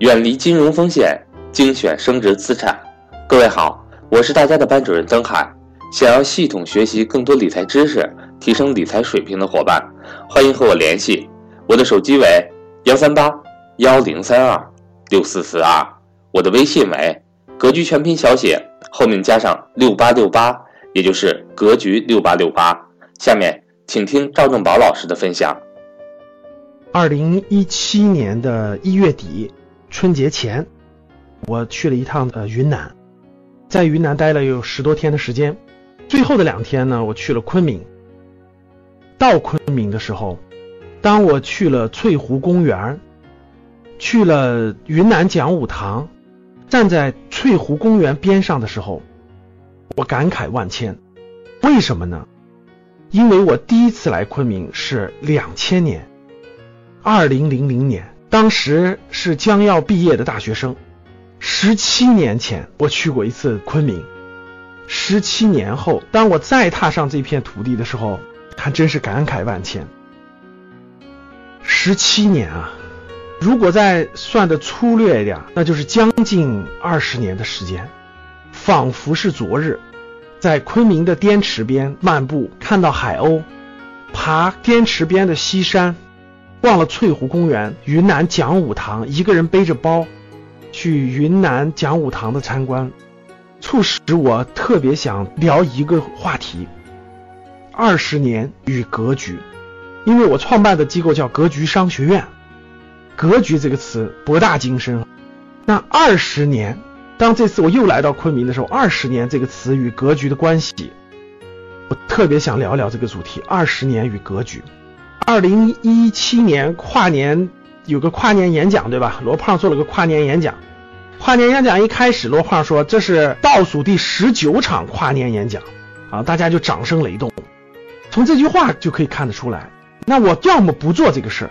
远离金融风险，精选升值资产。各位好，我是大家的班主任曾海。想要系统学习更多理财知识，提升理财水平的伙伴，欢迎和我联系。我的手机为幺三八幺零三二六四四二，我的微信为格局全拼小写后面加上六八六八，也就是格局六八六八。下面请听赵正宝老师的分享。二零一七年的一月底，春节前，我去了一趟呃云南，在云南待了有十多天的时间。最后的两天呢，我去了昆明。到昆明的时候，当我去了翠湖公园，去了云南讲武堂，站在翠湖公园边上的时候，我感慨万千。为什么呢？因为我第一次来昆明是两千年。二零零零年，当时是将要毕业的大学生。十七年前，我去过一次昆明。十七年后，当我再踏上这片土地的时候，还真是感慨万千。十七年啊，如果再算的粗略一点，那就是将近二十年的时间，仿佛是昨日。在昆明的滇池边漫步，看到海鸥，爬滇池边的西山。逛了翠湖公园、云南讲武堂，一个人背着包去云南讲武堂的参观，促使我特别想聊一个话题：二十年与格局。因为我创办的机构叫格局商学院，格局这个词博大精深。那二十年，当这次我又来到昆明的时候，二十年这个词与格局的关系，我特别想聊聊这个主题：二十年与格局。二零一七年跨年有个跨年演讲，对吧？罗胖做了个跨年演讲。跨年演讲一开始，罗胖说这是倒数第十九场跨年演讲啊，大家就掌声雷动。从这句话就可以看得出来，那我要么不做这个事儿，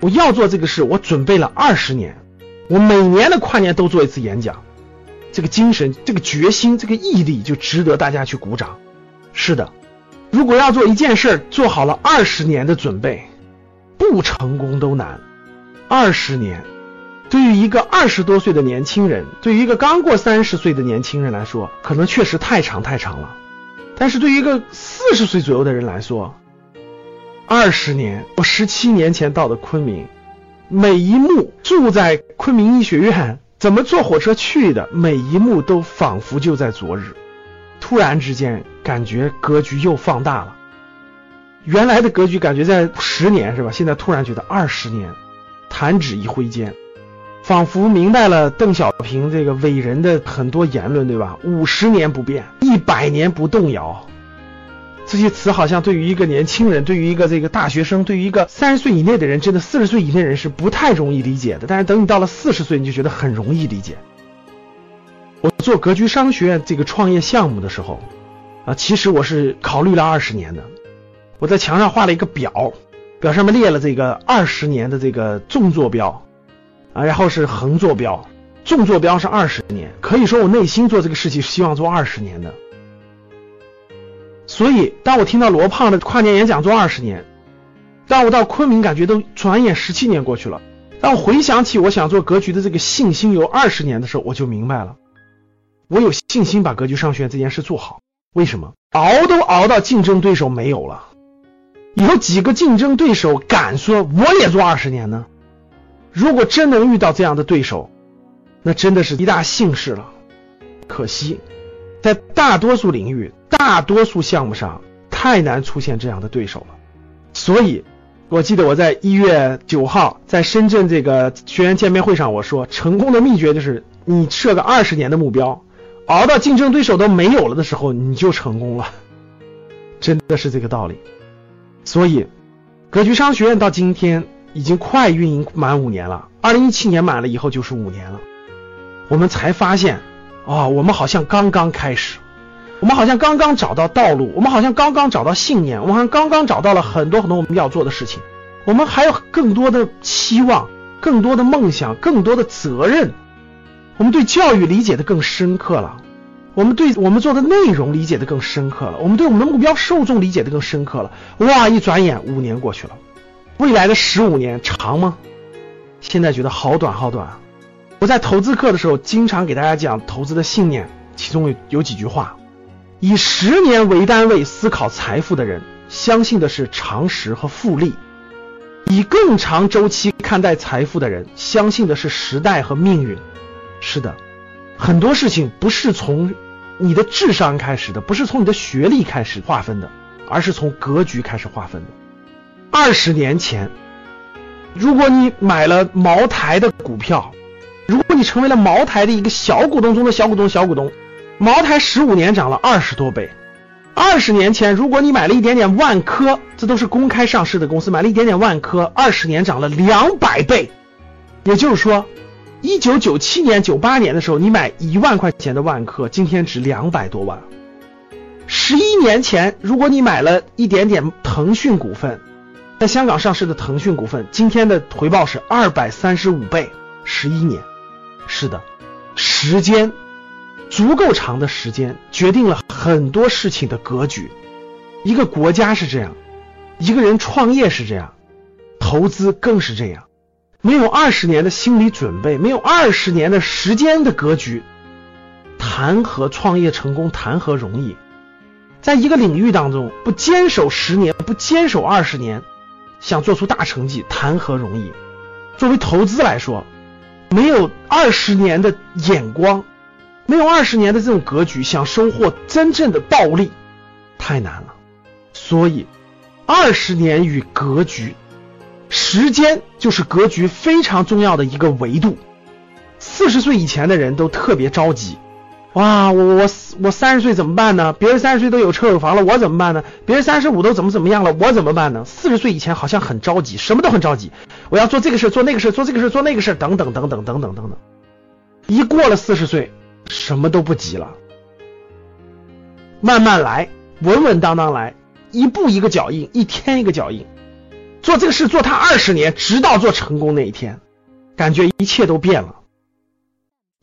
我要做这个事，我准备了二十年，我每年的跨年都做一次演讲，这个精神、这个决心、这个毅力就值得大家去鼓掌。是的。如果要做一件事儿，做好了二十年的准备，不成功都难。二十年，对于一个二十多岁的年轻人，对于一个刚过三十岁的年轻人来说，可能确实太长太长了。但是对于一个四十岁左右的人来说，二十年，我十七年前到的昆明，每一幕住在昆明医学院，怎么坐火车去的，每一幕都仿佛就在昨日。突然之间，感觉格局又放大了。原来的格局感觉在十年是吧？现在突然觉得二十年，弹指一挥间，仿佛明白了邓小平这个伟人的很多言论，对吧？五十年不变，一百年不动摇。这些词好像对于一个年轻人，对于一个这个大学生，对于一个三十岁以内的人，真的四十岁以内人是不太容易理解的。但是等你到了四十岁，你就觉得很容易理解。做格局商学院这个创业项目的时候，啊，其实我是考虑了二十年的。我在墙上画了一个表，表上面列了这个二十年的这个纵坐标，啊，然后是横坐标，纵坐标是二十年，可以说我内心做这个事情是希望做二十年的。所以，当我听到罗胖的跨年演讲做二十年，当我到昆明感觉都转眼十七年过去了，当我回想起我想做格局的这个信心有二十年的时候，我就明白了。我有信心把格局商学院这件事做好。为什么？熬都熬到竞争对手没有了，有几个竞争对手敢说我也做二十年呢？如果真能遇到这样的对手，那真的是一大幸事了。可惜，在大多数领域、大多数项目上，太难出现这样的对手了。所以，我记得我在一月九号在深圳这个学员见面会上，我说，成功的秘诀就是你设个二十年的目标。熬到竞争对手都没有了的时候，你就成功了，真的是这个道理。所以，格局商学院到今天已经快运营满五年了。二零一七年满了以后就是五年了，我们才发现，哦，我们好像刚刚开始，我们好像刚刚找到道路，我们好像刚刚找到信念，我们好像刚刚找到了很多很多我们要做的事情，我们还有更多的期望，更多的梦想，更多的责任。我们对教育理解的更深刻了，我们对我们做的内容理解的更深刻了，我们对我们的目标受众理解的更深刻了。哇，一转眼五年过去了，未来的十五年长吗？现在觉得好短好短。我在投资课的时候，经常给大家讲投资的信念，其中有有几句话：以十年为单位思考财富的人，相信的是常识和复利；以更长周期看待财富的人，相信的是时代和命运。是的，很多事情不是从你的智商开始的，不是从你的学历开始划分的，而是从格局开始划分的。二十年前，如果你买了茅台的股票，如果你成为了茅台的一个小股东中的小股东，小股东，茅台十五年涨了二十多倍。二十年前，如果你买了一点点万科，这都是公开上市的公司，买了一点点万科，二十年涨了两百倍。也就是说，一九九七年、九八年的时候，你买一万块钱的万科，今天值两百多万。十一年前，如果你买了一点点腾讯股份，在香港上市的腾讯股份，今天的回报是二百三十五倍。十一年。是的，时间足够长的时间决定了很多事情的格局。一个国家是这样，一个人创业是这样，投资更是这样。没有二十年的心理准备，没有二十年的时间的格局，谈何创业成功？谈何容易？在一个领域当中，不坚守十年，不坚守二十年，想做出大成绩，谈何容易？作为投资来说。没有二十年的眼光，没有二十年的这种格局，想收获真正的暴利，太难了。所以，二十年与格局，时间就是格局非常重要的一个维度。四十岁以前的人都特别着急。哇，我我我三十岁怎么办呢？别人三十岁都有车有房了，我怎么办呢？别人三十五都怎么怎么样了，我怎么办呢？四十岁以前好像很着急，什么都很着急，我要做这个事，做那个事，做这个事，做那个事，等等等等等等等等。一过了四十岁，什么都不急了，慢慢来，稳稳当当来，一步一个脚印，一天一个脚印，做这个事做他二十年，直到做成功那一天，感觉一切都变了。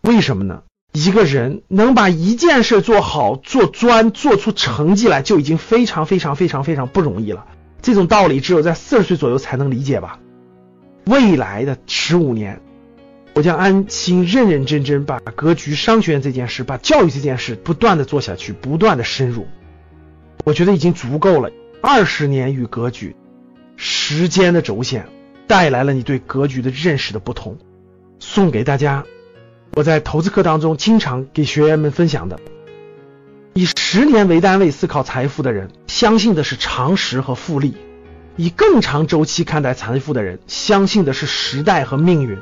为什么呢？一个人能把一件事做好、做专、做出成绩来，就已经非常非常非常非常不容易了。这种道理只有在四十岁左右才能理解吧。未来的十五年，我将安心认认真真把格局商学院这件事、把教育这件事不断的做下去，不断的深入。我觉得已经足够了。二十年与格局，时间的轴线带来了你对格局的认识的不同，送给大家。我在投资课当中经常给学员们分享的，以十年为单位思考财富的人，相信的是常识和复利；以更长周期看待财富的人，相信的是时代和命运。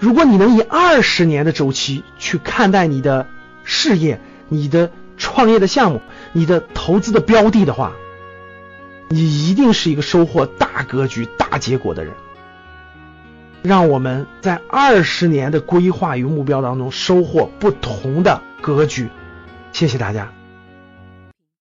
如果你能以二十年的周期去看待你的事业、你的创业的项目、你的投资的标的的话，你一定是一个收获大格局、大结果的人。让我们在二十年的规划与目标当中收获不同的格局。谢谢大家。